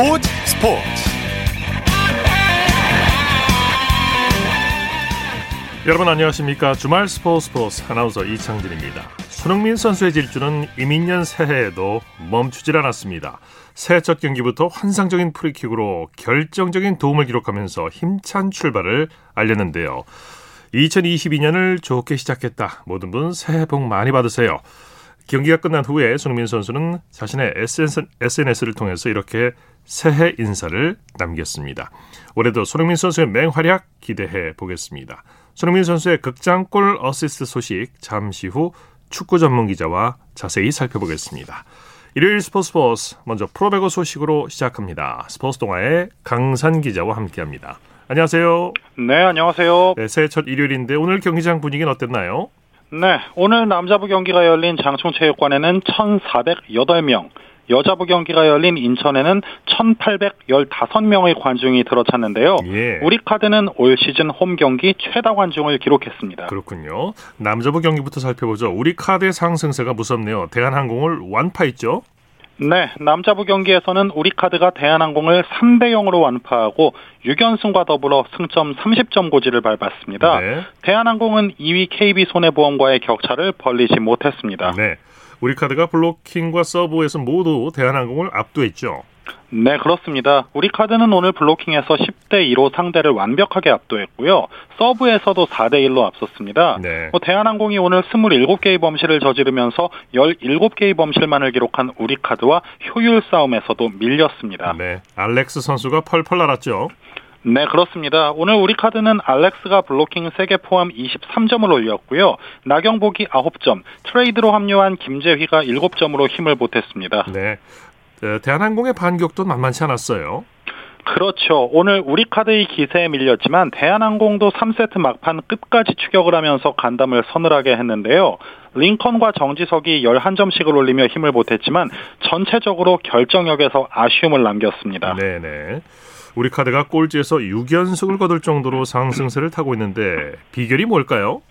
스포츠 스포츠. 여러분 안녕하십니까? 주말 스포츠 스포츠 아나운서 이창진입니다. 손흥민 선수의 질주는 이민년 새해에도 멈추질 않았습니다. 새해 첫 경기부터 환상적인 프리킥으로 결정적인 도움을 기록하면서 힘찬 출발을 알렸는데요. 2022년을 좋게 시작했다. 모든 분 새해 복 많이 받으세요 경기가 끝난 후에 손흥민 선수는 자신의 SNS를 통해서 이렇게 새해 인사를 남겼습니다. 올해도 손흥민 선수의 맹활약 기대해 보겠습니다. 손흥민 선수의 극장골 어시스트 소식 잠시 후 축구 전문 기자와 자세히 살펴보겠습니다. 일요일 스포츠 스포츠 먼저 프로배구 소식으로 시작합니다. 스포츠 동아의 강산 기자와 함께합니다. 안녕하세요. 네, 안녕하세요. 네, 새해 첫 일요일인데 오늘 경기장 분위기는 어땠나요? 네, 오늘 남자부 경기가 열린 장충체육관에는 1,408명, 여자부 경기가 열린 인천에는 1,815명의 관중이 들어찼는데요. 예. 우리 카드는 올 시즌 홈 경기 최다 관중을 기록했습니다. 그렇군요. 남자부 경기부터 살펴보죠. 우리 카드의 상승세가 무섭네요. 대한항공을 완파했죠? 네, 남자부 경기에서는 우리카드가 대한항공을 3대 0으로 완파하고 6연승과 더불어 승점 30점 고지를 밟았습니다. 네. 대한항공은 2위 KB손해보험과의 격차를 벌리지 못했습니다. 네. 우리카드가 블로킹과 서브에서 모두 대한항공을 압도했죠. 네, 그렇습니다. 우리 카드는 오늘 블로킹에서 10대 2로 상대를 완벽하게 압도했고요. 서브에서도 4대 1로 앞섰습니다. 네. 뭐 대한항공이 오늘 27개의 범실을 저지르면서 17개의 범실만을 기록한 우리 카드와 효율 싸움에서도 밀렸습니다. 네, 알렉스 선수가 펄펄 날았죠. 네, 그렇습니다. 오늘 우리 카드는 알렉스가 블로킹 3개 포함 23점을 올렸고요. 나경복이 9점, 트레이드로 합류한 김재휘가 7점으로 힘을 보탰습니다. 네. 대한항공의 반격도 만만치 않았어요. 그렇죠. 오늘 우리 카드의 기세에 밀렸지만 대한항공도 3세트 막판 끝까지 추격을 하면서 간담을 서늘하게 했는데요. 링컨과 정지석이 11점씩을 올리며 힘을 보탰지만 전체적으로 결정력에서 아쉬움을 남겼습니다. 네네. 우리 카드가 꼴찌에서 6연승을 거둘 정도로 상승세를 타고 있는데 비결이 뭘까요?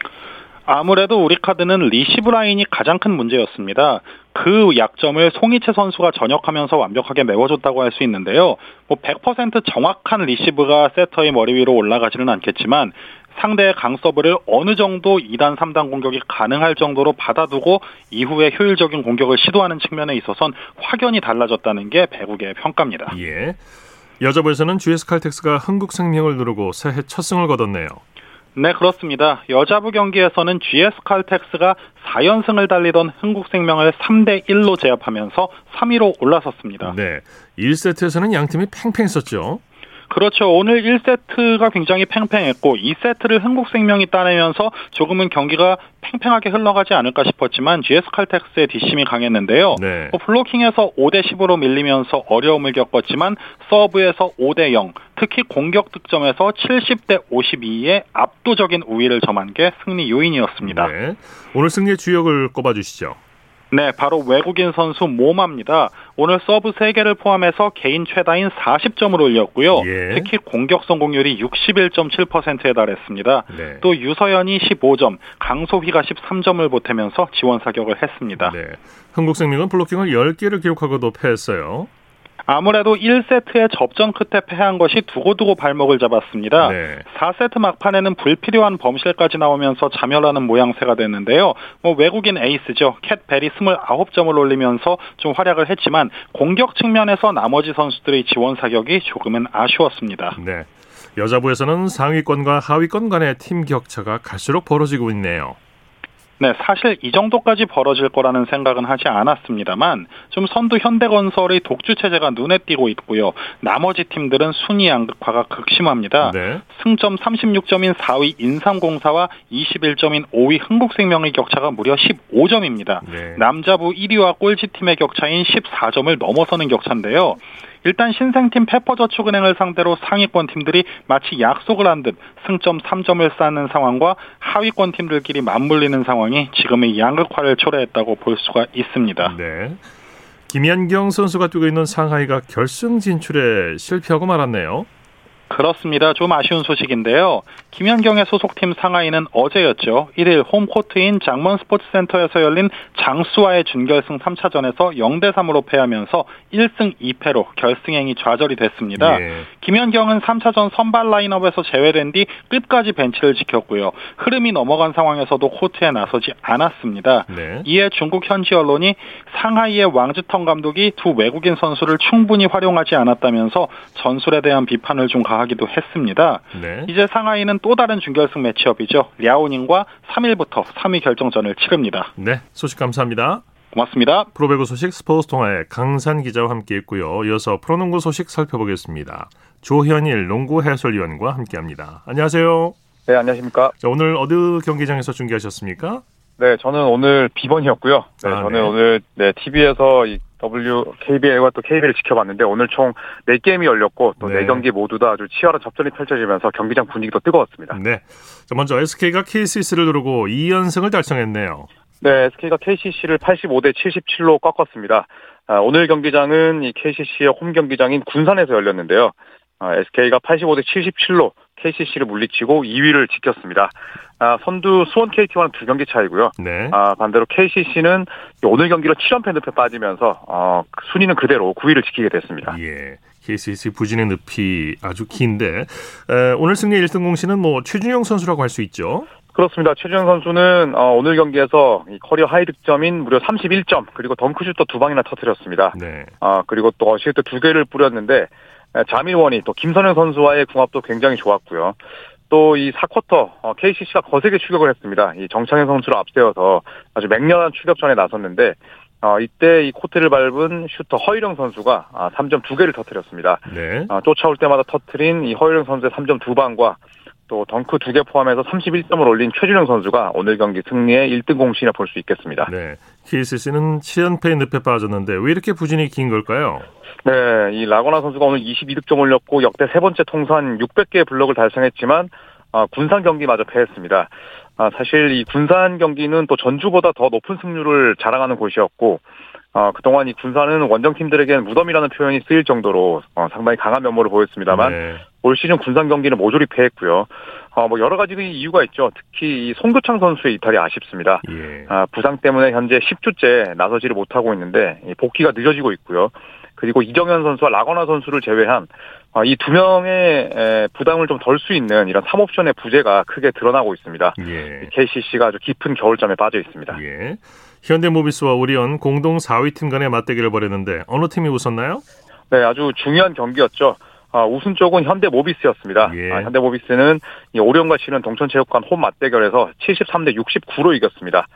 아무래도 우리 카드는 리시브 라인이 가장 큰 문제였습니다. 그 약점을 송희채 선수가 전역하면서 완벽하게 메워줬다고 할 수 있는데요. 뭐 100% 정확한 리시브가 세터의 머리 위로 올라가지는 않겠지만 상대의 강서브를 어느 정도 2단, 3단 공격이 가능할 정도로 받아두고 이후에 효율적인 공격을 시도하는 측면에 있어선 확연히 달라졌다는 게 배구계의 평가입니다. 예. 여자부에서는 GS 칼텍스가 흥국생명을 누르고 새해 첫 승을 거뒀네요. 네, 그렇습니다. 여자부 경기에서는 GS 칼텍스가 4연승을 달리던 흥국생명을 3대 1로 제압하면서 3위로 올라섰습니다. 네. 1세트에서는 양 팀이 팽팽 했었죠. 그렇죠. 오늘 1세트가 굉장히 팽팽했고 2세트를 흥국생명이 따내면서 조금은 경기가 팽팽하게 흘러가지 않을까 싶었지만 GS 칼텍스의 뒷심이 강했는데요. 네. 뭐 블로킹에서 5대 10으로 밀리면서 어려움을 겪었지만 서브에서 5대 0, 특히 공격 득점에서 70대 52의 압도적인 우위를 점한 게 승리 요인이었습니다. 네. 오늘 승리의 주역을 꼽아 주시죠. 네, 바로 외국인 선수 모마입니다. 오늘 서브 3개를 포함해서 개인 최다인 40점을 올렸고요. 예. 특히 공격 성공률이 61.7%에 달했습니다. 네. 또 유서연이 15점, 강소휘가 13점을 보태면서 지원 사격을 했습니다. 네. 흥국생명은 블로킹을 10개를 기록하고도 패했어요. 아무래도 1세트에 접전 끝에 패한 것이 두고두고 발목을 잡았습니다. 네. 4세트 막판에는 불필요한 범실까지 나오면서 자멸하는 모양새가 됐는데요. 뭐 외국인 에이스죠. 캣 베리 29점을 올리면서 좀 활약을 했지만 공격 측면에서 나머지 선수들의 지원 사격이 조금은 아쉬웠습니다. 네. 여자부에서는 상위권과 하위권 간의 팀 격차가 갈수록 벌어지고 있네요. 네, 사실 이 정도까지 벌어질 거라는 생각은 하지 않았습니다만 좀 선두 현대건설의 독주 체제가 눈에 띄고 있고요. 나머지 팀들은 순위 양극화가 극심합니다. 네. 승점 36점인 4위 인삼공사와 21점인 5위 흥국생명의 격차가 무려 15점입니다. 네. 남자부 1위와 꼴찌팀의 격차인 14점을 넘어서는 격차인데요. 일단 신생팀 페퍼저축은행을 상대로 상위권 팀들이 마치 약속을 한 듯 승점 3점을 쌓는 상황과 하위권 팀들끼리 맞물리는 상황이 지금의 양극화를 초래했다고 볼 수가 있습니다. 네. 김연경 선수가 뛰고 있는 상하이가 결승 진출에 실패하고 말았네요. 그렇습니다. 좀 아쉬운 소식인데요. 김연경의 소속팀 상하이는 어제였죠. 1일 홈코트인 장문 스포츠센터에서 열린 장수와의 준결승 3차전에서 0대 3으로 패하면서 1승 2패로 결승행이 좌절이 됐습니다. 예. 김연경은 3차전 선발 라인업에서 제외된 뒤 끝까지 벤치를 지켰고요. 흐름이 넘어간 상황에서도 코트에 나서지 않았습니다. 네. 이에 중국 현지 언론이 상하이의 왕즈턴 감독이 두 외국인 선수를 충분히 활용하지 않았다면서 전술에 대한 비판을 좀 가 하기도 했습니다. 네. 이제 상하이는 또 다른 준결승 매치업이죠. 랴오닝과 3일부터 3위 결정전을 치릅니다. 네, 소식 감사합니다. 고맙습니다. 프로배구 소식 스포츠 통화의 강산 기자와 함께했고요. 이어서 프로농구 소식 살펴보겠습니다. 조현일 농구 해설위원과 함께합니다. 안녕하세요. 네, 안녕하십니까. 자, 오늘 어느 경기장에서 중계하셨습니까? 네, 저는 오늘 비번이었고요. 네, 아, 저는 네. 오늘 네, TV에서 이 W KBL과 또 KBL을 지켜봤는데 오늘 총 4게임이 열렸고 또 네. 4경기 모두 다 아주 치열한 접전이 펼쳐지면서 경기장 분위기도 뜨거웠습니다. 네. 자, 먼저 SK가 KCC를 누르고 2연승을 달성했네요. 네, SK가 KCC를 85대 77로 꺾었습니다. 아, 오늘 경기장은 이 KCC의 홈 경기장인 군산에서 열렸는데요. 아, SK가 85대 77로 KCC를 물리치고 2위를 지켰습니다. 아, 선두 수원 KT와는 두 경기 차이고요. 네. 아, 반대로 KCC는 오늘 경기로 7연패 늪에 빠지면서 어, 순위는 그대로 9위를 지키게 됐습니다. 예. KCC 부진의 늪이 아주 긴데 에, 오늘 승리 1등 공신은 뭐 최준용 선수라고 할 수 있죠. 그렇습니다. 최준용 선수는 어, 오늘 경기에서 career high 득점인 무려 31점 그리고 덩크슛도 두 방이나 터뜨렸습니다. 네. 아 그리고 또 어시스트 두 개를 뿌렸는데 자밀원이 또 김선영 선수와의 궁합도 굉장히 좋았고요. 또 이 4쿼터 KCC가 거세게 추격을 했습니다. 이 정창현 선수를 앞세워서 아주 맹렬한 추격전에 나섰는데 어, 이때 이 코트를 밟은 슈터 허일영 선수가 아, 3점 두 개를 터뜨렸습니다. 네. 어, 쫓아올 때마다 터트린 이 허일영 선수의 3점 두 방과 또 덩크 두 개 포함해서 31점을 올린 최준영 선수가 오늘 경기 승리의 1등 공신을 볼수 있겠습니다. 네. KCC는 7연패의 늪에 빠졌는데 왜 이렇게 부진이 긴 걸까요? 네, 이 라거나 선수가 오늘 22득점 올렸고 역대 세 번째 통산 600개의 블록을 달성했지만 어, 군산 경기마저 패했습니다. 아, 사실 이 군산 경기는 또 전주보다 더 높은 승률을 자랑하는 곳이었고 어, 그동안 이 군산은 원정팀들에게는 무덤이라는 표현이 쓰일 정도로 어, 상당히 강한 면모를 보였습니다만 네. 올 시즌 군산 경기는 모조리 패했고요. 어, 뭐 여러 가지 이유가 있죠. 특히 이 송교창 선수의 이탈이 아쉽습니다. 예. 아, 부상 때문에 현재 10주째 나서지를 못하고 있는데 복귀가 늦어지고 있고요. 그리고 이정현 선수와 라거나 선수를 제외한 어, 이두 명의 부담을 좀 덜 수 있는 이런 3옵션의 부재가 크게 드러나고 있습니다. 예. KCC가 아주 깊은 겨울잠에 빠져 있습니다. 예. 현대모비스와 오리온 공동 4위 팀 간의 맞대결을 벌였는데 어느 팀이 웃었나요? 네, 아주 중요한 경기였죠. 아, 우승 쪽은 현대모비스였습니다. 예. 아, 현대모비스는 이 오리온과 치는 동천체육관 홈 맞대결에서 73대 69로 이겼습니다.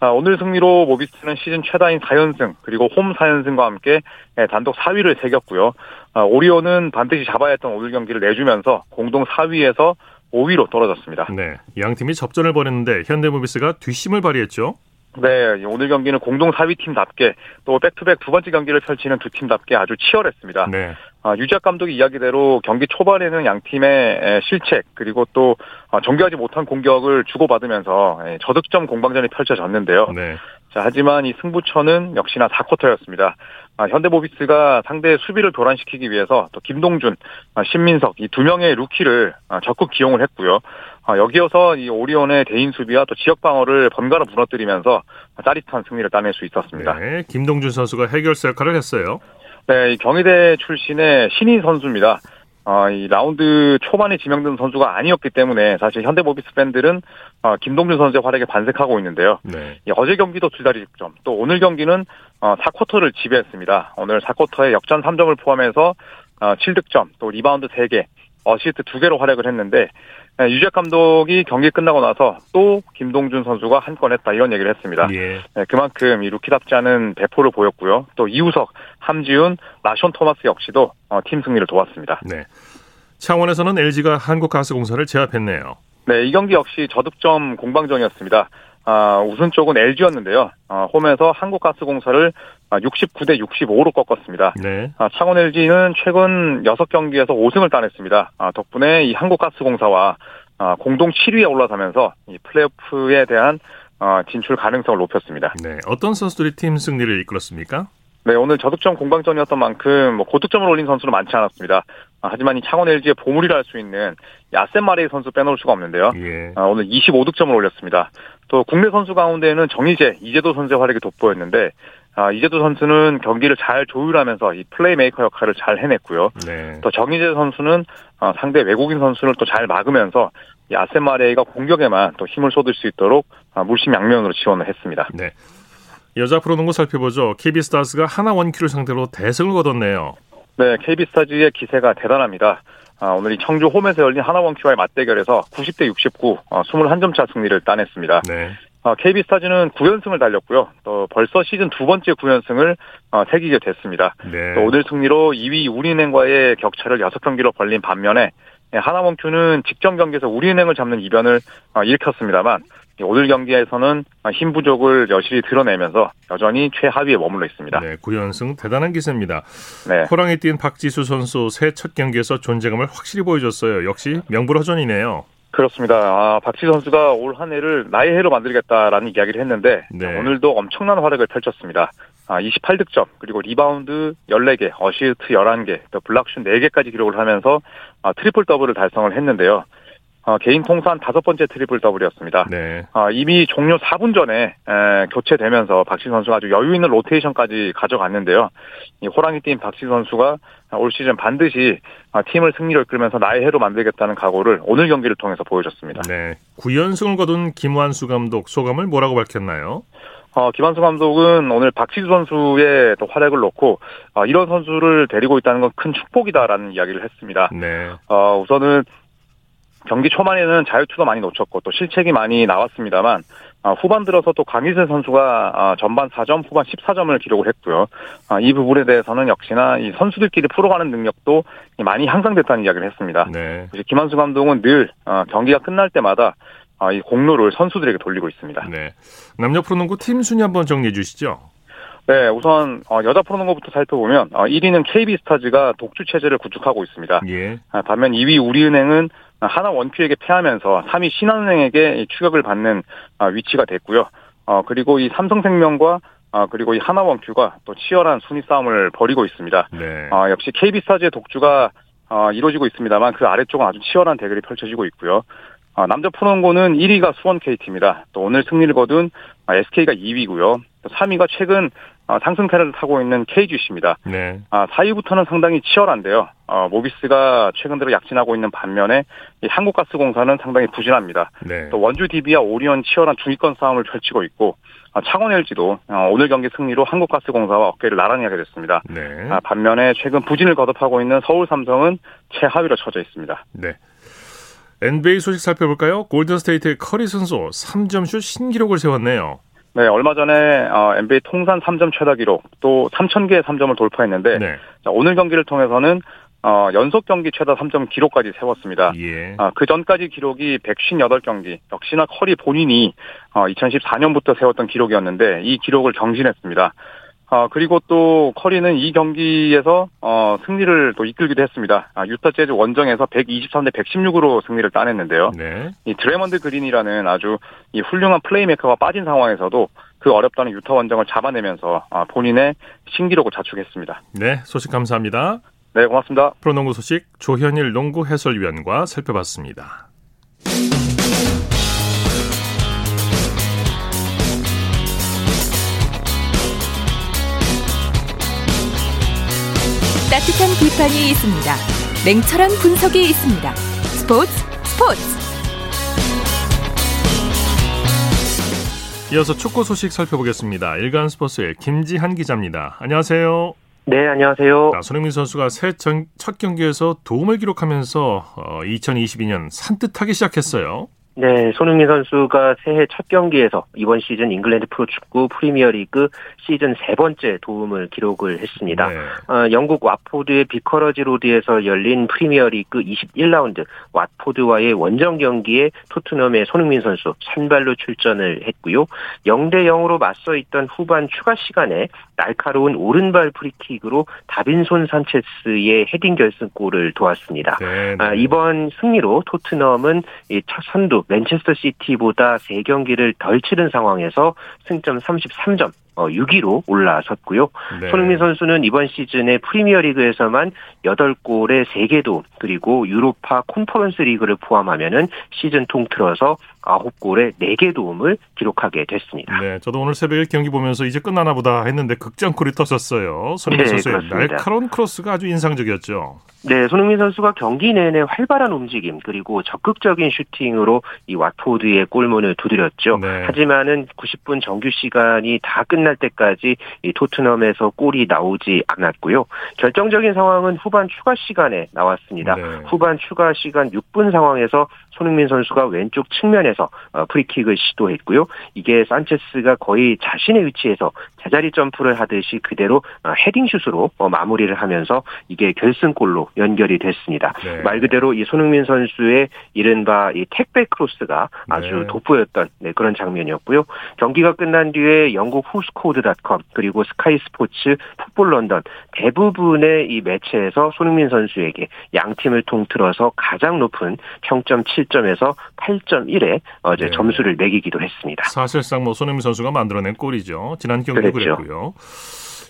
아, 오늘 승리로 모비스는 시즌 최다인 4연승 그리고 홈 4연승과 함께 예, 단독 4위를 새겼고요. 아, 오리온은 반드시 잡아야 했던 오늘 경기를 내주면서 공동 4위에서 5위로 떨어졌습니다. 네, 양 팀이 접전을 벌였는데 현대모비스가 뒷심을 발휘했죠. 네, 오늘 경기는 공동 4위 팀답게 또 back-to-back 두 번째 경기를 펼치는 두 팀답게 아주 치열했습니다. 네. 아, 유재학 감독의 이야기대로 경기 초반에는 양 팀의 실책 그리고 또 아, 정교하지 못한 공격을 주고받으면서 저득점 공방전이 펼쳐졌는데요. 네. 자, 하지만 이 승부처는 역시나 4쿼터였습니다. 아, 현대모비스가 상대의 수비를 교란시키기 위해서 또 김동준, 아, 신민석 이 두 명의 루키를 아, 적극 기용을 했고요. 아, 여기어서 이 오리온의 대인 수비와 또 지역 방어를 번갈아 무너뜨리면서 짜릿한 승리를 따낼 수 있었습니다. 네, 김동준 선수가 해결사 역할을 했어요. 네, 경희대 출신의 신인 선수입니다. 어, 이 라운드 초반에 지명된 선수가 아니었기 때문에 사실 현대모비스 팬들은 어, 김동준 선수의 활약에 반색하고 있는데요. 네. 예, 어제 경기도 두 자리 득점, 또 오늘 경기는 어, 4쿼터를 지배했습니다. 오늘 4쿼터에 역전 3점을 포함해서 어, 7득점, 또 리바운드 3개, 어시스트 2개로 활약을 했는데 네, 유재학 감독이 경기 끝나고 나서 또 김동준 선수가 한 건 했다 이런 얘기를 했습니다. 예. 네, 그만큼 이 루키답지 않은 배포를 보였고요. 또 이우석, 함지훈, 라션 토마스 역시도 어, 팀 승리를 도왔습니다. 네. 창원에서는 LG가 한국가스공사를 제압했네요. 네, 이 경기 역시 저득점 공방전이었습니다. 아, 우승 쪽은 LG였는데요. 아, 홈에서 한국가스공사를 69대 아, 65로 꺾었습니다. 네. 아, 창원 LG는 최근 6경기에서 5승을 따냈습니다. 아, 덕분에 이 한국가스공사와 아, 공동 7위에 올라서면서 이 플레이오프에 대한 어, 진출 가능성을 높였습니다. 네, 어떤 선수들이 팀 승리를 이끌었습니까? 네, 오늘 저득점 공방전이었던 만큼 뭐 고득점을 올린 선수는 많지 않았습니다. 아, 하지만 이 창원 LG의 보물이라 할 수 있는 아셈 마레이 선수 빼놓을 수가 없는데요. 예. 아, 오늘 25득점을 올렸습니다. 또 국내 선수 가운데는 정희재, 이재도 선수의 활약이 돋보였는데 아, 이재도 선수는 경기를 잘 조율하면서 이 플레이메이커 역할을 잘 해냈고요. 네. 또 정희재 선수는 어, 상대 외국인 선수를 또 잘 막으면서 이 아셈 마레이가 공격에만 또 힘을 쏟을 수 있도록 아, 물심양면으로 지원을 했습니다. 네. 여자 프로농구 살펴보죠. KB스타즈가 하나 원큐를 상대로 대승을 거뒀네요. 네, KB스타즈의 기세가 대단합니다. 아, 오늘 이 청주 홈에서 열린 하나원큐와의 맞대결에서 90대 69, 어, 21점 차 승리를 따냈습니다. 네. 어, KB스타즈는 9연승을 달렸고요. 또 벌써 시즌 두 번째 9연승을 어, 새기게 됐습니다. 네. 또 오늘 승리로 2위 우리은행과의 격차를 6경기로 벌린 반면에 예, 하나원큐는 직전 경기에서 우리은행을 잡는 이변을 어, 일으켰습니다만 오늘 경기에서는 힘 부족을 여실히 드러내면서 여전히 최하위에 머물러 있습니다. 네, 9연승 대단한 기세입니다. 네. 호랑이띠인 박지수 선수 새해 첫 경기에서 존재감을 확실히 보여줬어요. 역시 명불허전이네요. 그렇습니다. 아, 박지수 선수가 올 한 해를 나의 해로 만들겠다라는 이야기를 했는데 네. 오늘도 엄청난 활약을 펼쳤습니다. 아, 28득점, 그리고 리바운드 14개, 어시스트 11개, 또 블락슛 4개까지 기록을 하면서 아, 트리플 더블을 달성을 했는데요. 어, 개인 통산 다섯 번째 트리플 더블이었습니다. 네. 어, 이미 종료 4분 전에 에, 교체되면서 박지수 선수가 아주 여유 있는 로테이션까지 가져갔는데요. 이 호랑이띠 박지수 선수가 올 시즌 반드시 어, 팀을 승리로 이끌면서 나의 해로 만들겠다는 각오를 오늘 경기를 통해서 보여줬습니다. 네. 9연승을 거둔 김완수 감독 소감을 뭐라고 밝혔나요? 어, 김완수 감독은 오늘 박지수 선수의 또 활약을 놓고 어, 이런 선수를 데리고 있다는 건 큰 축복이다라는 이야기를 했습니다. 네. 어, 우선은 경기 초반에는 자유투도 많이 놓쳤고 또 실책이 많이 나왔습니다만 아, 후반 들어서 또 강희세 선수가 아, 전반 4점, 후반 14점을 기록을 했고요. 아, 이 부분에 대해서는 역시나 이 선수들끼리 풀어가는 능력도 많이 향상됐다는 이야기를 했습니다. 네. 김한수 감독은 늘 경기가 끝날 때마다 이 공로를 선수들에게 돌리고 있습니다. 네. 남녀 프로농구 팀 순위 한번 정리해 주시죠. 네, 우선 어, 여자 프로농구부터 살펴보면 1위는 KB스타즈가 독주 체제를 구축하고 있습니다. 예. 반면 2위 우리은행은 하나 원큐에게 패하면서 3위 신한은행에게 추격을 받는 아, 위치가 됐고요. 어, 그리고 이 삼성생명과 아, 그리고 이 하나원큐가 또 치열한 순위 싸움을 벌이고 있습니다. 네. 아, 역시 KB스타즈의 독주가 어, 이루어지고 있습니다만 그 아래쪽은 아주 치열한 대결이 펼쳐지고 있고요. 아, 남자 프로농구는 1위가 수원 KT입니다. 또 오늘 승리를 거둔 SK가 2위고요. 3위가 최근 어, 상승세를 타고 있는 KGC입니다. 네. 아, 4위부터는 상당히 치열한데요. 어, 모비스가 최근 들어 약진하고 있는 반면에 한국가스공사는 상당히 부진합니다. 네. 또 원주 DB와 오리온 치열한 중위권 싸움을 펼치고 있고 아, 창원 LG도 어, 오늘 경기 승리로 한국가스공사와 어깨를 나란히 하게 됐습니다. 네. 아, 반면에 최근 부진을 거듭하고 있는 서울 삼성은 최하위로 처져 있습니다. 네. NBA 소식 살펴볼까요? 골든스테이트의 커리 선수 3점슛 신기록을 세웠네요. 네, 얼마 전에 어, NBA 통산 3점 최다 기록 또 3,000개의 3점을 돌파했는데 네. 자, 오늘 경기를 통해서는 어, 연속 경기 최다 3점 기록까지 세웠습니다. 예. 어, 그 전까지 기록이 158경기. 역시나 커리 본인이 어, 2014년부터 세웠던 기록이었는데 이 기록을 경신했습니다. 어, 그리고 또 커리는 이 경기에서 어, 승리를 또 이끌기도 했습니다. 아, 유타 재즈 원정에서 123대 116으로 승리를 따냈는데요. 네. 이 드레이먼드 그린이라는 아주 이 훌륭한 플레이메이커가 빠진 상황에서도 그 어렵다는 유타 원정을 잡아내면서 아, 본인의 신기록을 자축했습니다. 네, 소식 감사합니다. 네, 고맙습니다. 프로농구 소식 조현일 농구 해설위원과 살펴봤습니다. 따뜻한 비판이 있습니다. 냉철한 분석이 있습니다. 스포츠 스포츠. 이어서 축구 소식 살펴보겠습니다. 일간 스포츠의 김지한 기자입니다. 안녕하세요. 네, 안녕하세요. 자, 손흥민 선수가 새해 첫 경기에서 도움을 기록하면서 2022년 어, 산뜻하게 시작했어요. 네, 손흥민 선수가 새해 첫 경기에서 이번 시즌 잉글랜드 프로축구 프리미어리그 시즌 세 번째 도움을 기록을 했습니다. 네. 어, 영국 왓포드의 비커리지 로드에서 열린 프리미어리그 21라운드 왓포드와의 원정 경기에 토트넘의 손흥민 선수 선발로 출전을 했고요. 0대 0으로 맞서 있던 후반 추가 시간에 날카로운 오른발 프리킥으로 다빈손 산체스의 헤딩 결승골을 도왔습니다. 네, 네. 아, 이번 승리로 토트넘은 첫 선두 맨체스터 시티보다 3경기를 덜 치른 상황에서 승점 33점 6위로 올라섰고요. 네. 손흥민 선수는 이번 시즌에 프리미어리그에서만 8골에 3개 도움 그리고 유로파 콘퍼런스 리그를 포함하면은 시즌 통틀어서 9골에 4개 도움을 기록하게 됐습니다. 네, 저도 오늘 새벽에 경기 보면서 이제 끝나나 보다 했는데 극장골이 터졌어요. 손흥민 네, 선수의 그렇습니다. 날카로운 크로스가 아주 인상적이었죠. 네, 손흥민 선수가 경기 내내 활발한 움직임 그리고 적극적인 슈팅으로 이 왓포드의 골문을 두드렸죠. 네. 하지만은 90분 정규 시간이 다 끝날 때까지 이 토트넘에서 골이 나오지 않았고요. 결정적인 상황은 후반 추가 시간에 나왔습니다. 네. 후반 추가 시간 6분 상황에서 손흥민 선수가 왼쪽 측면에서 어, 프리킥을 시도했고요. 이게 산체스가 거의 자신의 위치에서 제자리 점프를 하듯이 그대로 어, 헤딩슛으로 어, 마무리를 하면서 이게 결승골로 연결이 됐습니다. 네. 말 그대로 이 손흥민 선수의 이른바 이 택배 크로스가 아주 네. 돋보였던 네, 그런 장면이었고요. 경기가 끝난 뒤에 영국 후스코드닷컴 그리고 스카이 스포츠 풋볼 런던 대부분의 이 매체에서 손흥민 선수에게 양 팀을 통틀어서 가장 높은 평점 7 점에서 8.1에 어제 네. 점수를 매기기도 했습니다. 사실상 뭐 손흥민 선수가 만들어낸 골이죠. 지난 경기도 그랬죠. 그랬고요.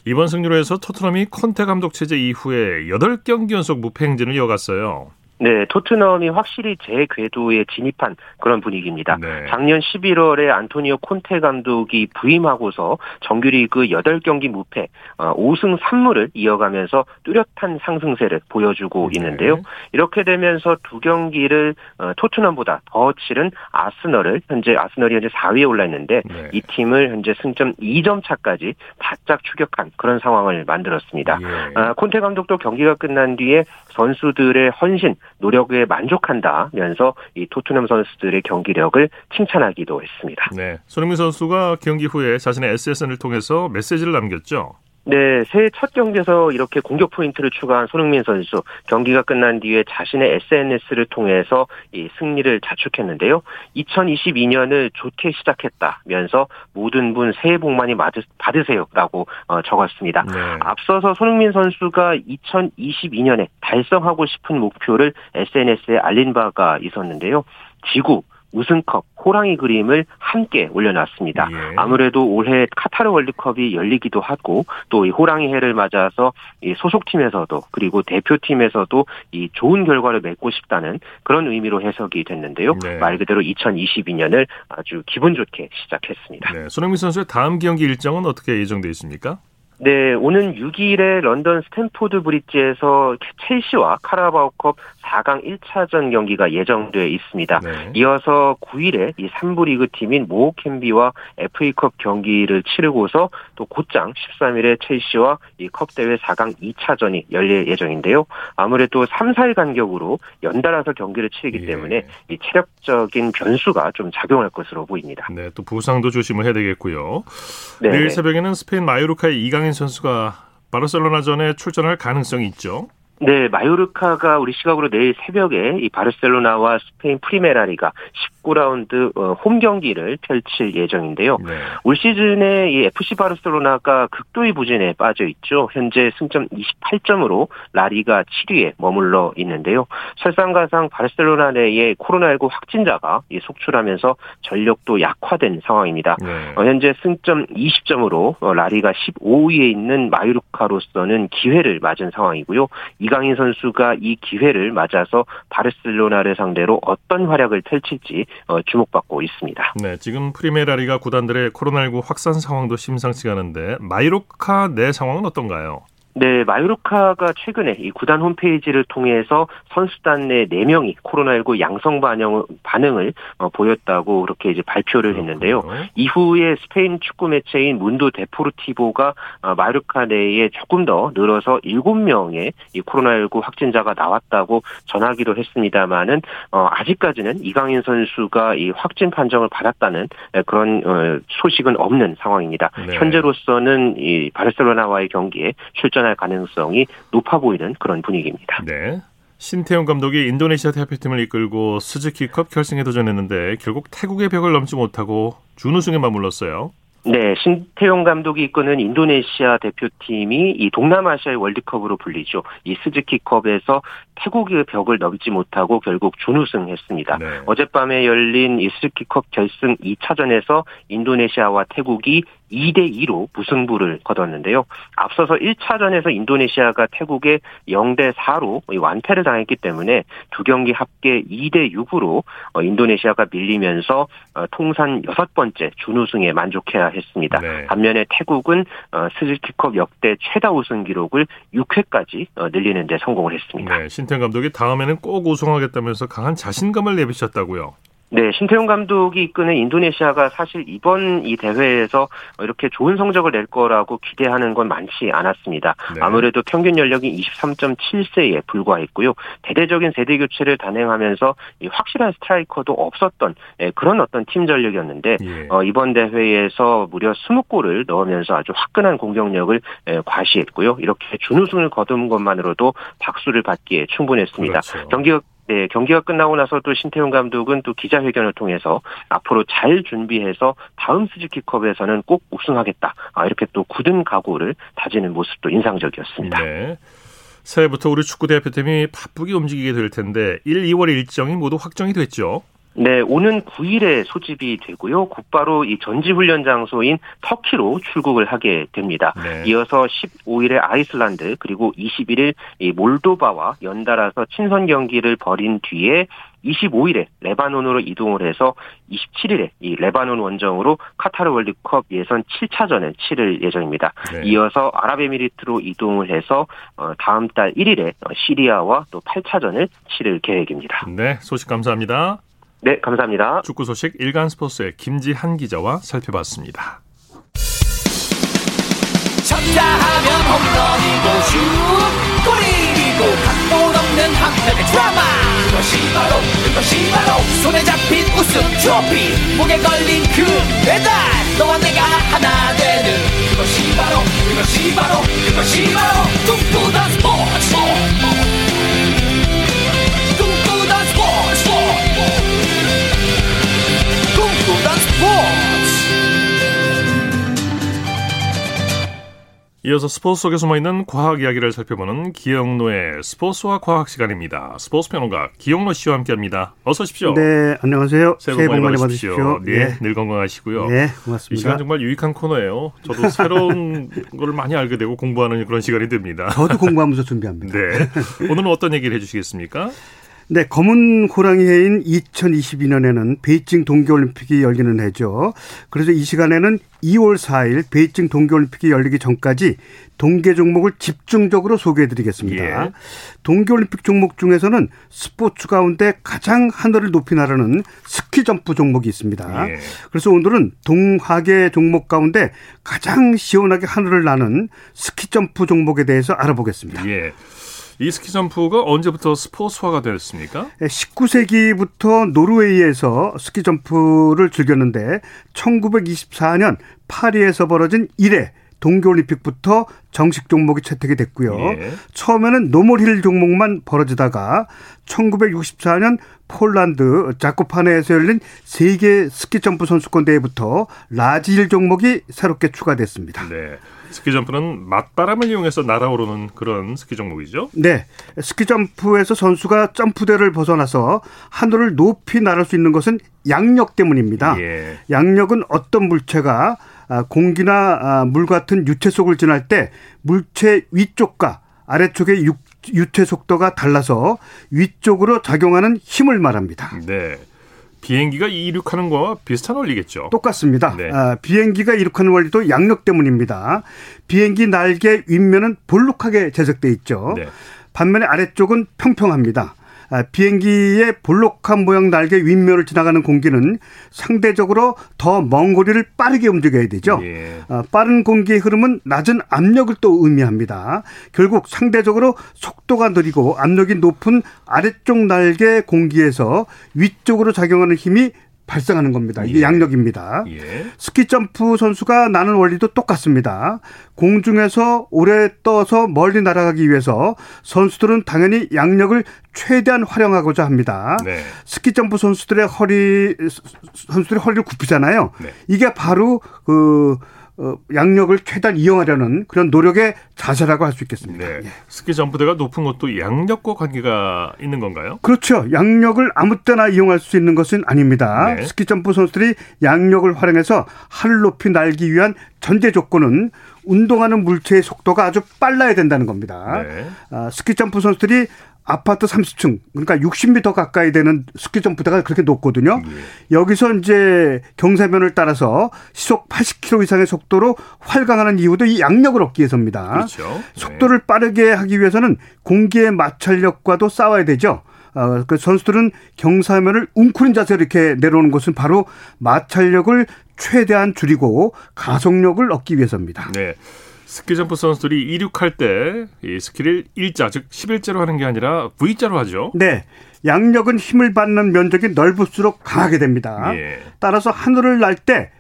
이번 승리로 해서 토트넘이 콘테 감독 체제 이후에 8경기 연속 무패 행진을 이어갔어요. 네, 토트넘이 확실히 재궤도에 진입한 그런 분위기입니다. 네. 작년 11월에 안토니오 콘테 감독이 부임하고서 정규리그 8경기 무패, 5승 어, 3무를 이어가면서 뚜렷한 상승세를 보여주고 네. 있는데요. 이렇게 되면서 두 경기를 어, 토트넘보다 더 치른 아스널을 현재 아스널이 현재 4위에 올라 있는데 네. 이 팀을 현재 승점 2점 차까지 바짝 추격한 그런 상황을 만들었습니다. 예. 아, 콘테 감독도 경기가 끝난 뒤에 선수들의 헌신 노력에 만족한다면서 이 토트넘 선수들의 경기력을 칭찬하기도 했습니다. 네, 손흥민 선수가 경기 후에 자신의 SSN을 통해서 메시지를 남겼죠. 네, 새해 첫 경기에서 이렇게 공격 포인트를 추가한 손흥민 선수 경기가 끝난 뒤에 자신의 SNS를 통해서 이 승리를 자축했는데요. 2022년을 좋게 시작했다면서 모든 분 새해 복 많이 받으세요라고 어, 적었습니다. 네. 앞서서 손흥민 선수가 2022년에 달성하고 싶은 목표를 SNS에 알린 바가 있었는데요. 지구 우승컵 호랑이 그림을 함께 올려놨습니다. 예. 아무래도 올해 카타르 월드컵이 열리기도 하고 또 이 호랑이 해를 맞아서 이 소속팀에서도 그리고 대표팀에서도 이 좋은 결과를 맺고 싶다는 그런 의미로 해석이 됐는데요. 네. 말 그대로 2022년을 아주 기분 좋게 시작했습니다. 네. 손흥민 선수의 다음 경기 일정은 어떻게 예정돼 있습니까? 네, 오는 6일에 런던 스탠포드 브릿지에서 첼시와 카라바오컵 4강 1차전 경기가 예정되어 있습니다. 네. 이어서 9일에 이 3부 리그 팀인 모호캔비와 FA컵 경기를 치르고서 또 곧장 13일에 첼시와 이 컵 대회 4강 2차전이 열릴 예정인데요. 아무래도 3, 4일 간격으로 연달아서 경기를 치르기 예. 때문에 이 체력적인 변수가 좀 작용할 것으로 보입니다. 네, 또 부상도 조심을 해야 되겠고요. 네. 내일 새벽에는 스페인 마요르카의 이강 인 이강인 선수가 바르셀로나전에 출전할 가능성이 있죠. 네, 마요르카가 우리 시각으로 내일 새벽에 이 바르셀로나와 스페인 프리메라리가 19라운드 어, 홈 경기를 펼칠 예정인데요. 네. 올 시즌에 이 FC 바르셀로나가 극도의 부진에 빠져 있죠. 현재 승점 28점으로 라리가 7위에 머물러 있는데요. 설상가상 바르셀로나 내에 코로나19 확진자가 속출하면서 전력도 약화된 상황입니다. 네. 어, 현재 승점 20점으로 어, 라리가 15위에 있는 마요르카로서는 기회를 맞은 상황이고요. 이강인 선수가 이 기회를 맞아서 바르셀로나를 상대로 어떤 활약을 펼칠지 어, 주목받고 있습니다. 네, 지금 프리메라리가 구단들의 코로나19 확산 상황도 심상치가 않은데 마요르카 내 상황은 어떤가요? 네, 마요르카가 최근에 이 구단 홈페이지를 통해서 선수단 내 4명이 코로나19 양성 반영, 반응을 어, 보였다고 그렇게 이제 발표를 했는데요. 이후에 스페인 축구 매체인 문도 데포르티보가 어, 마요르카 내에 조금 더 늘어서 7명의 이 코로나19 확진자가 나왔다고 전하기도 했습니다만은 어, 아직까지는 이강인 선수가 이 확진 판정을 받았다는 그런 어, 소식은 없는 상황입니다. 네. 현재로서는 이 바르셀로나와의 경기에 출전 나타날 가능성이 높아 보이는 그런 분위기입니다. 네. 신태용 감독이 인도네시아 대표팀을 이끌고 스즈키컵 결승에 도전했는데 결국 태국의 벽을 넘지 못하고 준우승에 맞물렀어요. 네, 신태용 감독이 이끄는 인도네시아 대표팀이 이 동남아시아의 월드컵으로 불리죠. 이 스즈키컵에서 태국의 벽을 넘지 못하고 결국 준우승했습니다. 네. 어젯밤에 열린 이 스즈키컵 결승 2차전에서 인도네시아와 태국이 2대 2로 무승부를 거뒀는데요. 앞서서 1차전에서 인도네시아가 태국에 0대 4로 완패를 당했기 때문에 두 경기 합계 2대 6으로 어, 인도네시아가 밀리면서 어, 통산 여섯 번째 준우승에 만족해야 했습니다. 네. 반면에 태국은 어, 스즈키컵 역대 최다 우승 기록을 6회까지 늘리는 데 성공을 했습니다. 네, 신태 감독이 다음에는 꼭 우승하겠다면서 강한 자신감을 내비쳤다고요. 네, 신태용 감독이 이끄는 인도네시아가 사실 이번 이 대회에서 이렇게 좋은 성적을 낼 거라고 기대하는 건 많지 않았습니다. 네. 아무래도 평균 연령이 23.7세에 불과했고요. 대대적인 세대 교체를 단행하면서 확실한 스트라이커도 없었던 네, 그런 어떤 팀 전력이었는데 예. 어, 이번 대회에서 무려 20골을 넣으면서 아주 화끈한 공격력을 예, 과시했고요. 이렇게 준우승을 거둔 것만으로도 박수를 받기에 충분했습니다. 그렇죠. 경기가 네, 경기가 끝나고 나서 또 신태용 감독은 또 기자회견을 통해서 앞으로 잘 준비해서 다음 스즈키컵에서는 꼭 우승하겠다. 아, 이렇게 또 굳은 각오를 다지는 모습도 인상적이었습니다. 네. 새해부터 우리 축구 대표팀이 바쁘게 움직이게 될 텐데 1, 2월 일정이 모두 확정이 됐죠. 네, 오는 9일에 소집이 되고요. 곧바로 이 전지 훈련 장소인 터키로 출국을 하게 됩니다. 네. 이어서 15일에 아이슬란드 그리고 21일 이 몰도바와 연달아서 친선 경기를 벌인 뒤에 25일에 레바논으로 이동을 해서 27일에 이 레바논 원정으로 카타르 월드컵 예선 7차전을 치를 예정입니다. 네. 이어서 아랍에미리트로 이동을 해서 어, 다음 달 1일에 시리아와 또 8차전을 치를 계획입니다. 네, 소식 감사합니다. 네, 감사합니다. 축구 소식 일간 스포츠의 김지한 기자와 살펴봤습니다. 쳤다 하면 홈런이고 슛 골이고 각본 없는 한편의 드라마 그것이 바로 그것이 바로 손에 잡힌 우승 트로피 목에 걸린 그 배달 너와 내가 하나 되는 그것이 바로 그것이 바로 그것이 바로 꿈꾸던 스포츠 이어서 스포츠 속에 숨어있는 과학 이야기를 살펴보는 기영노의 스포츠와 과학 시간입니다. 스포츠 평론가 기영노 씨와 함께합니다. 어서 오십시오. 네, 안녕하세요. 새해 복 많이 받으십시오. 네, 네, 늘 건강하시고요. 네, 고맙습니다. 이 시간 정말 유익한 코너예요. 저도 새로운 걸 많이 알게 되고 공부하는 그런 시간이 됩니다. 저도 공부하면서 준비합니다. 네, 오늘은 어떤 얘기를 해주시겠습니까? 네, 검은 호랑이 해인 2022년에는 베이징 동계올림픽이 열리는 해죠. 그래서 이 시간에는 2월 4일 베이징 동계올림픽이 열리기 전까지 동계 종목을 집중적으로 소개해 드리겠습니다. 예. 동계올림픽 종목 중에서는 스포츠 가운데 가장 하늘을 높이 나르는 스키 점프 종목이 있습니다. 예. 그래서 오늘은 동하계 종목 가운데 가장 시원하게 하늘을 나는 스키 점프 종목에 대해서 알아보겠습니다. 예. 이 스키 점프가 언제부터 스포츠화가 됐습니까? 19세기부터 노르웨이에서 스키 점프를 즐겼는데 1924년 파리에서 벌어진 1회 동계올림픽부터 정식 종목이 채택이 됐고요. 예. 처음에는 노멀힐 종목만 벌어지다가 1964년 폴란드 자코파네에서 열린 세계 스키 점프 선수권 대회부터 라지힐 종목이 새롭게 추가됐습니다. 네. 스키 점프는 맞바람을 이용해서 날아오르는 그런 스키 종목이죠. 네. 스키 점프에서 선수가 점프대를 벗어나서 하늘을 높이 날을 수 있는 것은 양력 때문입니다. 예. 양력은 어떤 물체가 아, 공기나 아, 물 같은 유체 속을 지날 때 물체 위쪽과 아래쪽의 유체 속도가 달라서 위쪽으로 작용하는 힘을 말합니다. 네. 비행기가 이륙하는 거와 비슷한 원리겠죠. 똑같습니다. 네. 아, 비행기가 이륙하는 원리도 양력 때문입니다. 비행기 날개 윗면은 볼록하게 제작돼 있죠. 네. 반면에 아래쪽은 평평합니다. 아, 비행기의 볼록한 모양 날개 윗면을 지나가는 공기는 상대적으로 더 먼 거리를 빠르게 움직여야 되죠. 예. 아, 빠른 공기의 흐름은 낮은 압력을 또 의미합니다. 결국 상대적으로 속도가 느리고 압력이 높은 아래쪽 날개 공기에서 위쪽으로 작용하는 힘이 발생하는 겁니다. 이게 예. 양력입니다. 예. 스키 점프 선수가 나는 원리도 똑같습니다. 공중에서 오래 떠서 멀리 날아가기 위해서 선수들은 당연히 양력을 최대한 활용하고자 합니다. 네. 스키 점프 선수들의 허리 선수들의 허리를 굽히잖아요. 네. 이게 바로 그 어, 양력을 최대한 이용하려는 그런 노력의 자세라고 할 수 있겠습니다. 네. 예. 스키 점프대가 높은 것도 양력과 관계가 있는 건가요? 그렇죠. 양력을 아무 때나 이용할 수 있는 것은 아닙니다. 네. 스키 점프 선수들이 양력을 활용해서 하늘 높이 날기 위한 전제 조건은 운동하는 물체의 속도가 아주 빨라야 된다는 겁니다. 네. 아, 스키 점프 선수들이 아파트 30층 그러니까 60m 가까이 되는 스키 점프대가 그렇게 높거든요. 네. 여기서 이제 경사면을 따라서 시속 80km 이상의 속도로 활강하는 이유도 이 양력을 얻기 위해서입니다. 그렇죠. 네. 속도를 빠르게 하기 위해서는 공기의 마찰력과도 싸워야 되죠. 어, 그 선수들은 경사면을 웅크린 자세로 이렇게 내려오는 것은 바로 마찰력을 최대한 줄이고 가속력을 얻기 위해서입니다. 네. 스키 점프 선수들이 이륙할 때 이 스키를 일자 즉 11자로 하는 게 아니라 V자로 하죠. 네. 양력은 힘을 받는 면적이 넓을수록 강하게 됩니다. 예. 따라서 하늘을 날 때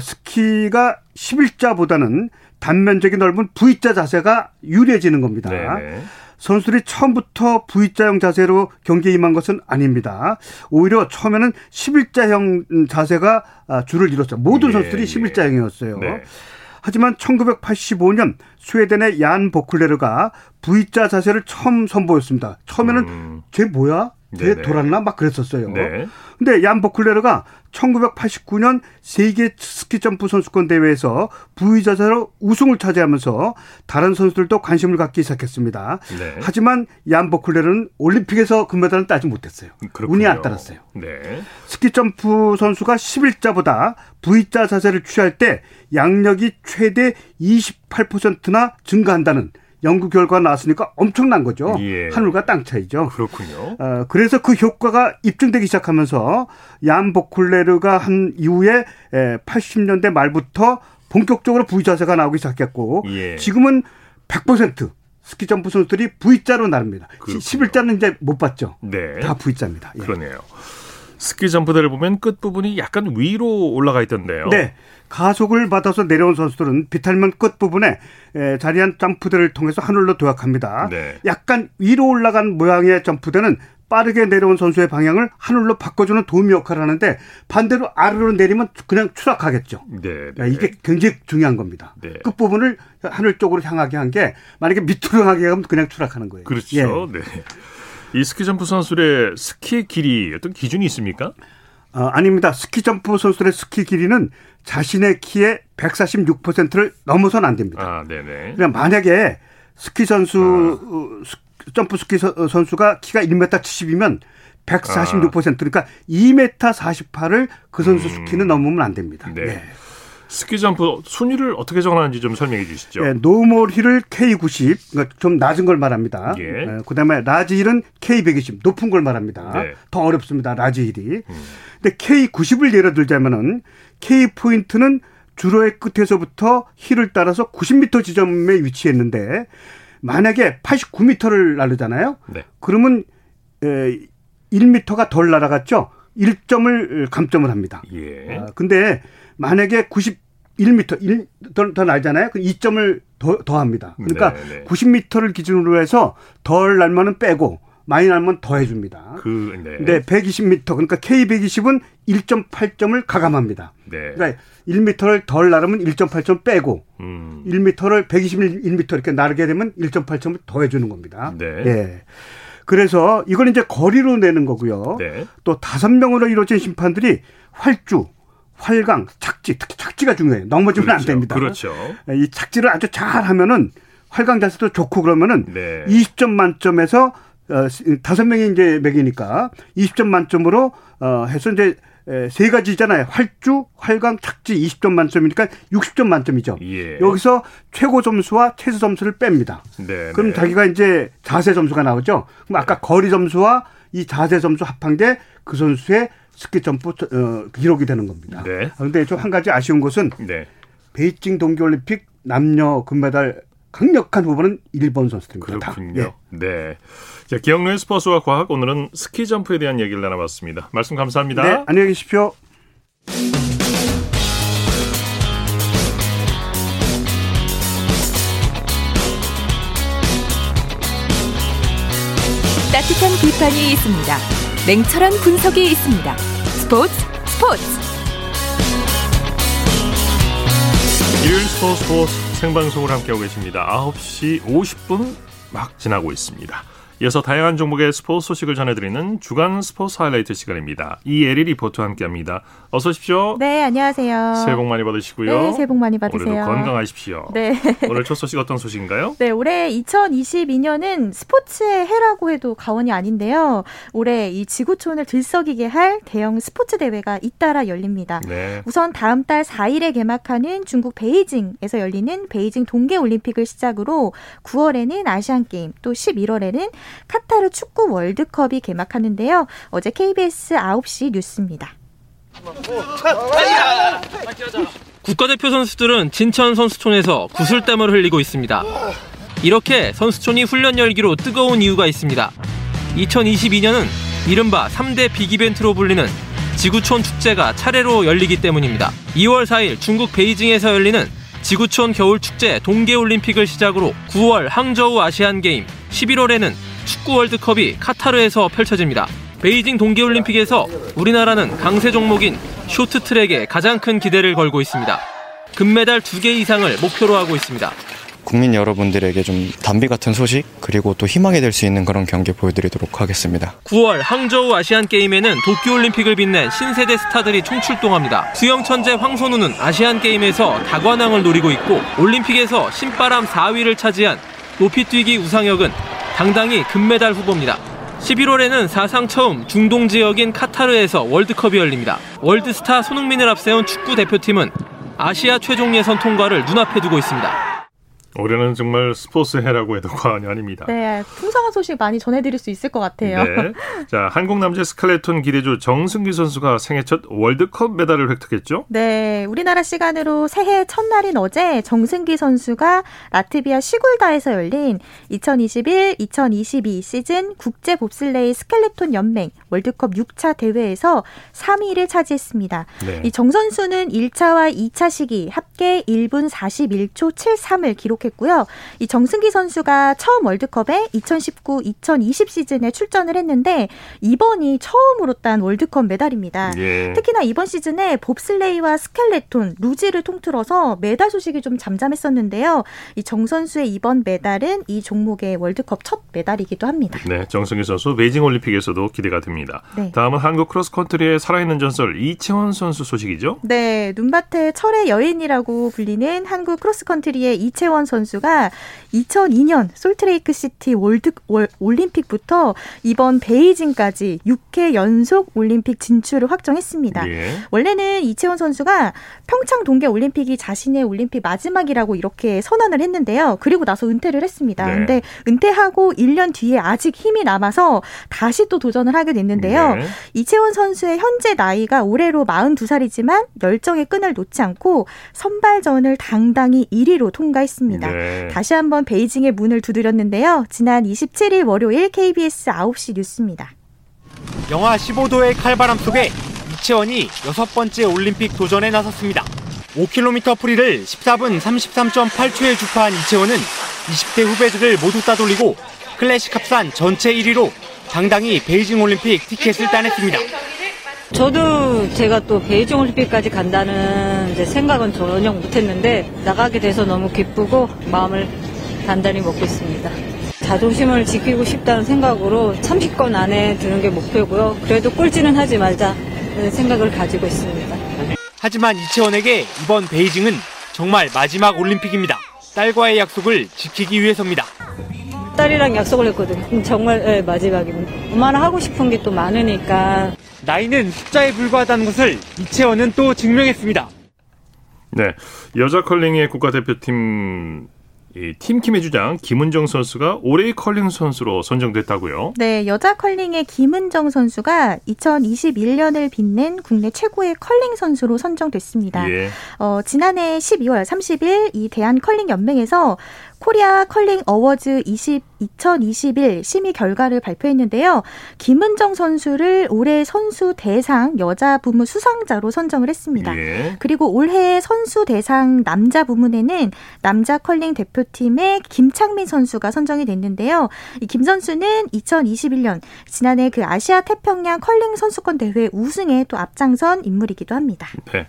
스키가 11자보다는 단면적이 넓은 V자 자세가 유리해지는 겁니다. 네 선수들이 처음부터 V자형 자세로 경기에 임한 것은 아닙니다. 오히려 처음에는 11자형 자세가 아, 줄을 이뤘어요. 모든 예, 선수들이 11자형이었어요. 네. 하지만 1985년 스웨덴의 얀 보클레르가 V자 자세를 처음 선보였습니다. 처음에는 음. 쟤 뭐야? 쟤 돌았나? 막 그랬었어요. 네. 근데 얀 보클레르가 1989년 세계 스키 점프 선수권 대회에서 V 자세로 우승을 차지하면서 다른 선수들도 관심을 갖기 시작했습니다. 네. 하지만 얀 보클레르는 올림픽에서 금메달은 따지 못했어요. 그렇군요. 운이 안 따랐어요. 네. 스키 점프 선수가 11자보다 V자 자세를 취할 때 양력이 최대 28%나 증가한다는 연구 결과가 나왔으니까 엄청난 거죠. 예. 하늘과 땅 차이죠. 그렇군요. 어, 그래서 그 효과가 입증되기 시작하면서 얀 보클레르가 한 이후에 80년대 말부터 본격적으로 V 자세가 나오기 시작했고 예. 지금은 100% 스키 점프 선수들이 V자로 나릅니다. 그렇군요. 11자는 이제 못 봤죠. 네. 다 V자입니다. 예. 그러네요. 스키 점프대를 보면 끝부분이 약간 위로 올라가 있던데요. 네. 가속을 받아서 내려온 선수들은 비탈면 끝부분에 자리한 점프대를 통해서 하늘로 도약합니다. 네. 약간 위로 올라간 모양의 점프대는 빠르게 내려온 선수의 방향을 하늘로 바꿔주는 도움이 역할을 하는데 반대로 아래로 내리면 그냥 추락하겠죠. 네, 네. 이게 굉장히 중요한 겁니다. 네. 끝부분을 하늘 쪽으로 향하게 한 게 만약에 밑으로 가게 하면 그냥 추락하는 거예요. 그렇죠. 예. 네. 이 스키 점프 선수들의 스키 길이 어떤 기준이 있습니까? 어, 아닙니다. 스키 점프 선수들의 스키 길이는 자신의 키의 146%를 넘어서는 안 됩니다. 아, 네네. 그냥 만약에 스키 선수 아. 점프 스키 선수가 키가 1m 70이면 146% 아. 그러니까 2m 48을 그 선수 음. 스키는 넘으면 안 됩니다. 네. 예. 스키 점프 순위를 어떻게 정하는지 좀 설명해 주시죠. 네, normal hill을 K90, 그러니까 좀 낮은 걸 말합니다. 예. 네, 그다음에 large hill은 K120, 높은 걸 말합니다. 네. 더 어렵습니다. large hill이. 음. 근데 K90을 예를 들자면은 K 포인트는 주로의 끝에서부터 힐을 따라서 90m 지점에 위치했는데 만약에 89m를 나르잖아요. 네. 그러면 에 1m가 덜 날아갔죠. 1점을 감점을 합니다. 예. 아, 근데 만약에 91m 1, 더, 더 날잖아요. 그 2점을 더, 더합니다. 그러니까 네네. 90m를 기준으로 해서 덜 날면은 빼고 많이 날면 더 해줍니다. 그, 네. 근데 120m 그러니까 K120은 1.8점을 가감합니다. 네. 그러니까 1m를 덜 나르면 1.8점 빼고 음. 1m를 121m 이렇게 나르게 되면 1.8점을 더 해주는 겁니다. 네. 예. 그래서 이걸 이제 거리로 내는 거고요. 네. 또 다섯 명으로 이루어진 심판들이 활주, 활강, 착지, 특히 착지가 중요해요. 넘어지면 그렇죠. 안 됩니다. 그렇죠. 이 착지를 아주 잘 하면은 활강 자세도 좋고 그러면은 네. 20점 만점에서 어, 다섯 명이 이제 맥이니까 20점 만점으로 어, 해서 이제 세 가지잖아요. 활주, 활강, 착지 20점 만점이니까 60점 만점이죠. 예. 여기서 최고 점수와 최소 점수를 뺍니다. 네, 그럼 네. 자기가 이제 자세 점수가 나오죠. 그럼 아까 거리 점수와 이 자세 점수 합한 게 그 선수의 스키 점프 어, 기록이 되는 겁니다. 네. 그런데 좀 한 가지 아쉬운 것은 네. 베이징 동계올림픽 남녀 금메달 강력한 후보는 일본 선수들입니다. 그렇군요. 예. 네. 자, 기영로의 스포츠와 과학 오늘은 스키 점프에 대한 얘기를 나눠봤습니다. 말씀 감사합니다. 네, 안녕히 계십시오. 따뜻한 비판이 있습니다. 냉철한 분석이 있습니다. 스포츠 스포츠 일요일 스포츠 스포츠 생방송을 함께하고 계십니다. 9시 50분 막 지나고 있습니다. 이어서 다양한 종목의 스포츠 소식을 전해드리는 주간 스포츠 하이라이트 시간입니다. 이예리 리포터와 함께합니다. 어서 오십시오. 네, 안녕하세요. 새해 복 많이 받으시고요. 네, 새해 복 많이 받으세요. 올해도 건강하십시오. 네. 오늘 첫 소식 어떤 소식인가요? 네, 올해 2022년은 스포츠의 해라고 해도 과언이 아닌데요. 올해 이 지구촌을 들썩이게 할 대형 스포츠 대회가 잇따라 열립니다. 네. 우선 다음 달 4일에 개막하는 중국 베이징에서 열리는 베이징 동계올림픽을 시작으로 9월에는 아시안게임, 또 11월에는 카타르 축구 월드컵이 개막하는데요. 어제 KBS 9시 뉴스입니다. 국가대표 선수들은 진천 선수촌에서 구슬땀을 흘리고 있습니다. 이렇게 선수촌이 훈련 열기로 뜨거운 이유가 있습니다. 2022년은 이른바 3대 빅이벤트로 불리는 지구촌 축제가 차례로 열리기 때문입니다. 2월 4일 중국 베이징에서 열리는 지구촌 겨울축제 동계올림픽을 시작으로 9월 항저우 아시안게임, 11월에는 축구 월드컵이 카타르에서 펼쳐집니다. 베이징 동계올림픽에서 우리나라는 강세 종목인 쇼트트랙에 가장 큰 기대를 걸고 있습니다. 금메달 2개 이상을 목표로 하고 있습니다. 국민 여러분들에게 좀 담비 같은 소식 그리고 또 희망이 될 수 있는 그런 경기 보여드리도록 하겠습니다. 9월 항저우 아시안 게임에는 도쿄올림픽을 빛낸 신세대 스타들이 총출동합니다. 수영 천재 황선우는 아시안 게임에서 다관왕을 노리고 있고 올림픽에서 신바람 4위를 차지한 높이뛰기 우상혁은 당당히 금메달 후보입니다. 11월에는 사상 처음 중동 지역인 카타르에서 월드컵이 열립니다. 월드스타 손흥민을 앞세운 축구 대표팀은 아시아 최종 예선 통과를 눈앞에 두고 있습니다. 올해는 정말 스포츠 해라고 해도 과언이 아닙니다. 네, 풍성한 소식 많이 전해드릴 수 있을 것 같아요. 네. 자, 한국 남자 스칼레톤 기대주 정승기 선수가 생애 첫 월드컵 메달을 획득했죠? 네, 우리나라 시간으로 새해 첫날인 어제 정승기 선수가 라트비아 시골다에서 열린 2021-2022 시즌 국제 봅슬레이 스켈레톤 연맹 월드컵 6차 대회에서 3위를 차지했습니다. 네. 이정 선수는 1차와 2차 시기 합계 1분 41초 73을 기록 기록 했고요. 이 정승기 선수가 처음 월드컵에 2019-2020 시즌에 출전을 했는데 이번이 처음으로 딴 월드컵 메달입니다. 예. 특히나 이번 시즌에 봅슬레이와 스켈레톤, 루지를 통틀어서 메달 소식이 좀 잠잠했었는데요. 이 정 선수의 이번 메달은 이 종목의 월드컵 첫 메달이기도 합니다. 네, 정승기 선수 베이징 올림픽에서도 기대가 됩니다. 네. 다음은 한국 크로스컨트리의 살아있는 전설 이채원 선수 소식이죠? 네, 눈밭의 철의 여인이라고 불리는 한국 크로스컨트리의 이채원 선수가 2002년 솔트레이크 시티 월드 월, 올림픽부터 이번 베이징까지 6회 연속 올림픽 진출을 확정했습니다. 예. 원래는 이채원 선수가 평창 동계 올림픽이 자신의 올림픽 마지막이라고 이렇게 선언을 했는데요. 그리고 나서 은퇴를 했습니다. 네. 근데 은퇴하고 1년 뒤에 아직 힘이 남아서 다시 또 도전을 하게 됐는데요. 네. 이채원 선수의 현재 나이가 올해로 42살이지만 열정의 끈을 놓지 않고 선발전을 당당히 1위로 통과했습니다. 있습니다. 네. 다시 한번 베이징의 문을 두드렸는데요. 지난 27일 월요일 KBS 9시 뉴스입니다. 영하 15도의 칼바람 속에 이채원이 여섯 번째 올림픽 도전에 나섰습니다. 5km 프리를 14분 33.8초에 주파한 이채원은 20대 후배들을 모두 따돌리고 클래식 합산 전체 1위로 당당히 베이징 올림픽 티켓을 따냈습니다. 저도 제가 또 베이징 올림픽까지 간다는 생각은 전혀 못했는데 나가게 돼서 너무 기쁘고 마음을 단단히 먹고 있습니다. 자존심을 지키고 싶다는 생각으로 30권 안에 드는 게 목표고요. 그래도 꼴찌는 하지 말자 생각을 가지고 있습니다. 하지만 이채원에게 이번 베이징은 정말 마지막 올림픽입니다. 딸과의 약속을 지키기 위해서입니다. 딸이랑 약속을 했거든요. 정말 네, 마지막입니다. 엄마는 하고 싶은 게 또 많으니까 나이는 숫자에 불과하다는 것을 이채원은 또 증명했습니다. 네, 여자 컬링의 국가대표팀 이 팀킴의 주장 김은정 선수가 올해의 컬링 선수로 선정됐다고요? 네, 여자 컬링의 김은정 선수가 2021년을 빛낸 국내 최고의 컬링 선수로 선정됐습니다. 예. 어, 지난해 12월 30일 이 대한 컬링 연맹에서 코리아 컬링 어워즈 20, 2021 심의 결과를 발표했는데요. 김은정 선수를 올해 선수 대상 여자 부문 수상자로 선정을 했습니다. 예. 그리고 올해 선수 대상 남자 부문에는 남자 컬링 대표팀의 김창민 선수가 선정이 됐는데요. 이 김 선수는 2021년 지난해 그 아시아 태평양 컬링 선수권 대회 우승에 또 앞장선 인물이기도 합니다. 네.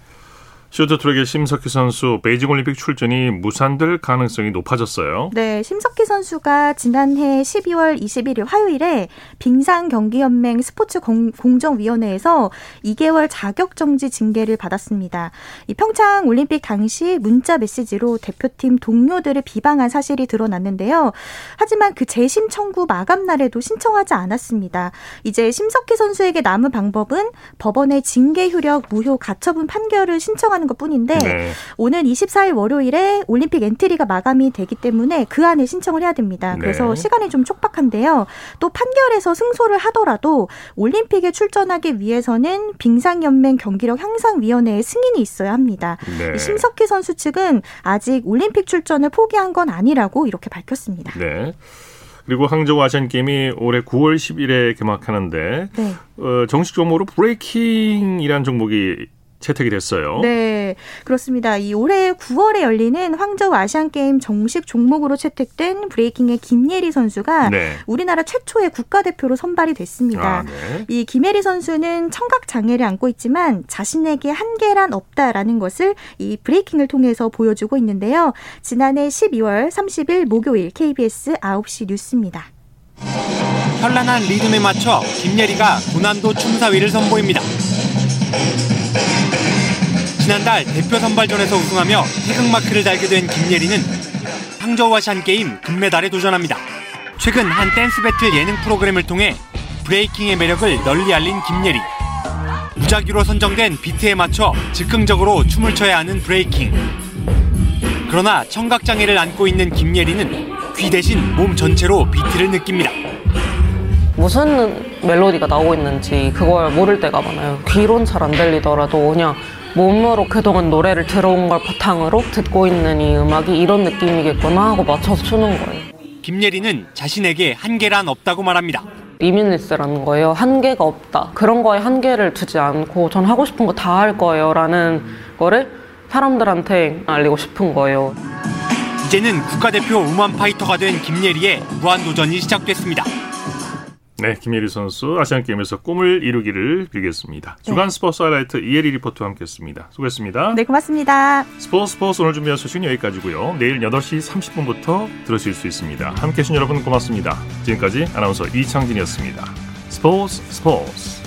쇼트트랙의 심석희 선수 베이징 올림픽 출전이 무산될 가능성이 높아졌어요. 네, 심석희 선수가 지난해 12월 21일 화요일에 빙상 경기 연맹 스포츠 공, 정위원회에서 2개월 자격 정지 징계를 받았습니다. 이 평창 올림픽 당시 문자 메시지로 대표팀 동료들을 비방한 사실이 드러났는데요. 하지만 그 재심 청구 마감 날에도 신청하지 않았습니다. 이제 심석희 선수에게 남은 방법은 법원의 징계 효력 무효 가처분 판결을 신청 하는 하는 것 뿐인데 네. 오는 24일 월요일에 올림픽 엔트리가 마감이 되기 때문에 그 안에 신청을 해야 됩니다. 그래서 네. 시간이 좀 촉박한데요. 또 판결에서 승소를 하더라도 올림픽에 출전하기 위해서는 빙상연맹 경기력 향상위원회의 승인이 있어야 합니다. 네. 심석희 선수 측은 아직 올림픽 출전을 포기한 건 아니라고 이렇게 밝혔습니다. 네. 그리고 항저우 아시안 게임이 올해 9월 10일에 개막하는데 네. 어, 정식 종목으로 브레이킹이라는 종목이 채택이 됐어요. 네, 그렇습니다. 이 올해 9월에 열리는 항저우 아시안 게임 정식 종목으로 채택된 브레이킹의 김예리 선수가 네. 우리나라 최초의 국가대표로 선발이 됐습니다. 아, 네. 이 김예리 선수는 청각 장애를 안고 있지만 자신에게 한계란 없다라는 것을 이 브레이킹을 통해서 보여주고 있는데요. 지난해 12월 30일 목요일 KBS 9시 뉴스입니다. 현란한 리듬에 맞춰 김예리가 고난도 춤사위를 선보입니다. 지난달 대표 선발전에서 우승하며 태극마크를 달게 된 김예리는 항저우 아시안 게임 금메달에 도전합니다. 최근 한 댄스 배틀 예능 프로그램을 통해 브레이킹의 매력을 널리 알린 김예리. 무작위로 선정된 비트에 맞춰 즉흥적으로 춤을 춰야 하는 브레이킹. 그러나 청각장애를 안고 있는 김예리는 귀 대신 몸 전체로 비트를 느낍니다. 무슨 멜로디가 나오고 있는지 그걸 모를 때가 많아요. 귀론 잘 안 들리더라도 그냥 몸으로 그동안 노래를 들어온 걸 바탕으로 듣고 있는 이 음악이 이런 느낌이겠구나 하고 맞춰서 추는 거예요. 김예리는 자신에게 한계란 없다고 말합니다. 리미니스라는 거예요. 한계가 없다. 그런 거에 한계를 두지 않고 전 하고 싶은 거 다 할 거예요. 라는 거를 사람들한테 알리고 싶은 거예요. 이제는 국가대표 우먼 파이터가 된 김예리의 무한도전이 시작됐습니다. 네, 김예리 선수 아시안 게임에서 꿈을 이루기를 빌겠습니다. 네. 주간 스포츠 하이라이트 이혜리 리포터와 함께했습니다. 수고했습니다. 네, 고맙습니다. 스포츠 스포츠 오늘 준비한 소식은 여기까지고요. 내일 8시 30분부터 들으실 수 있습니다. 함께해 주신 여러분 고맙습니다. 지금까지 아나운서 이창진이었습니다. 스포츠 스포츠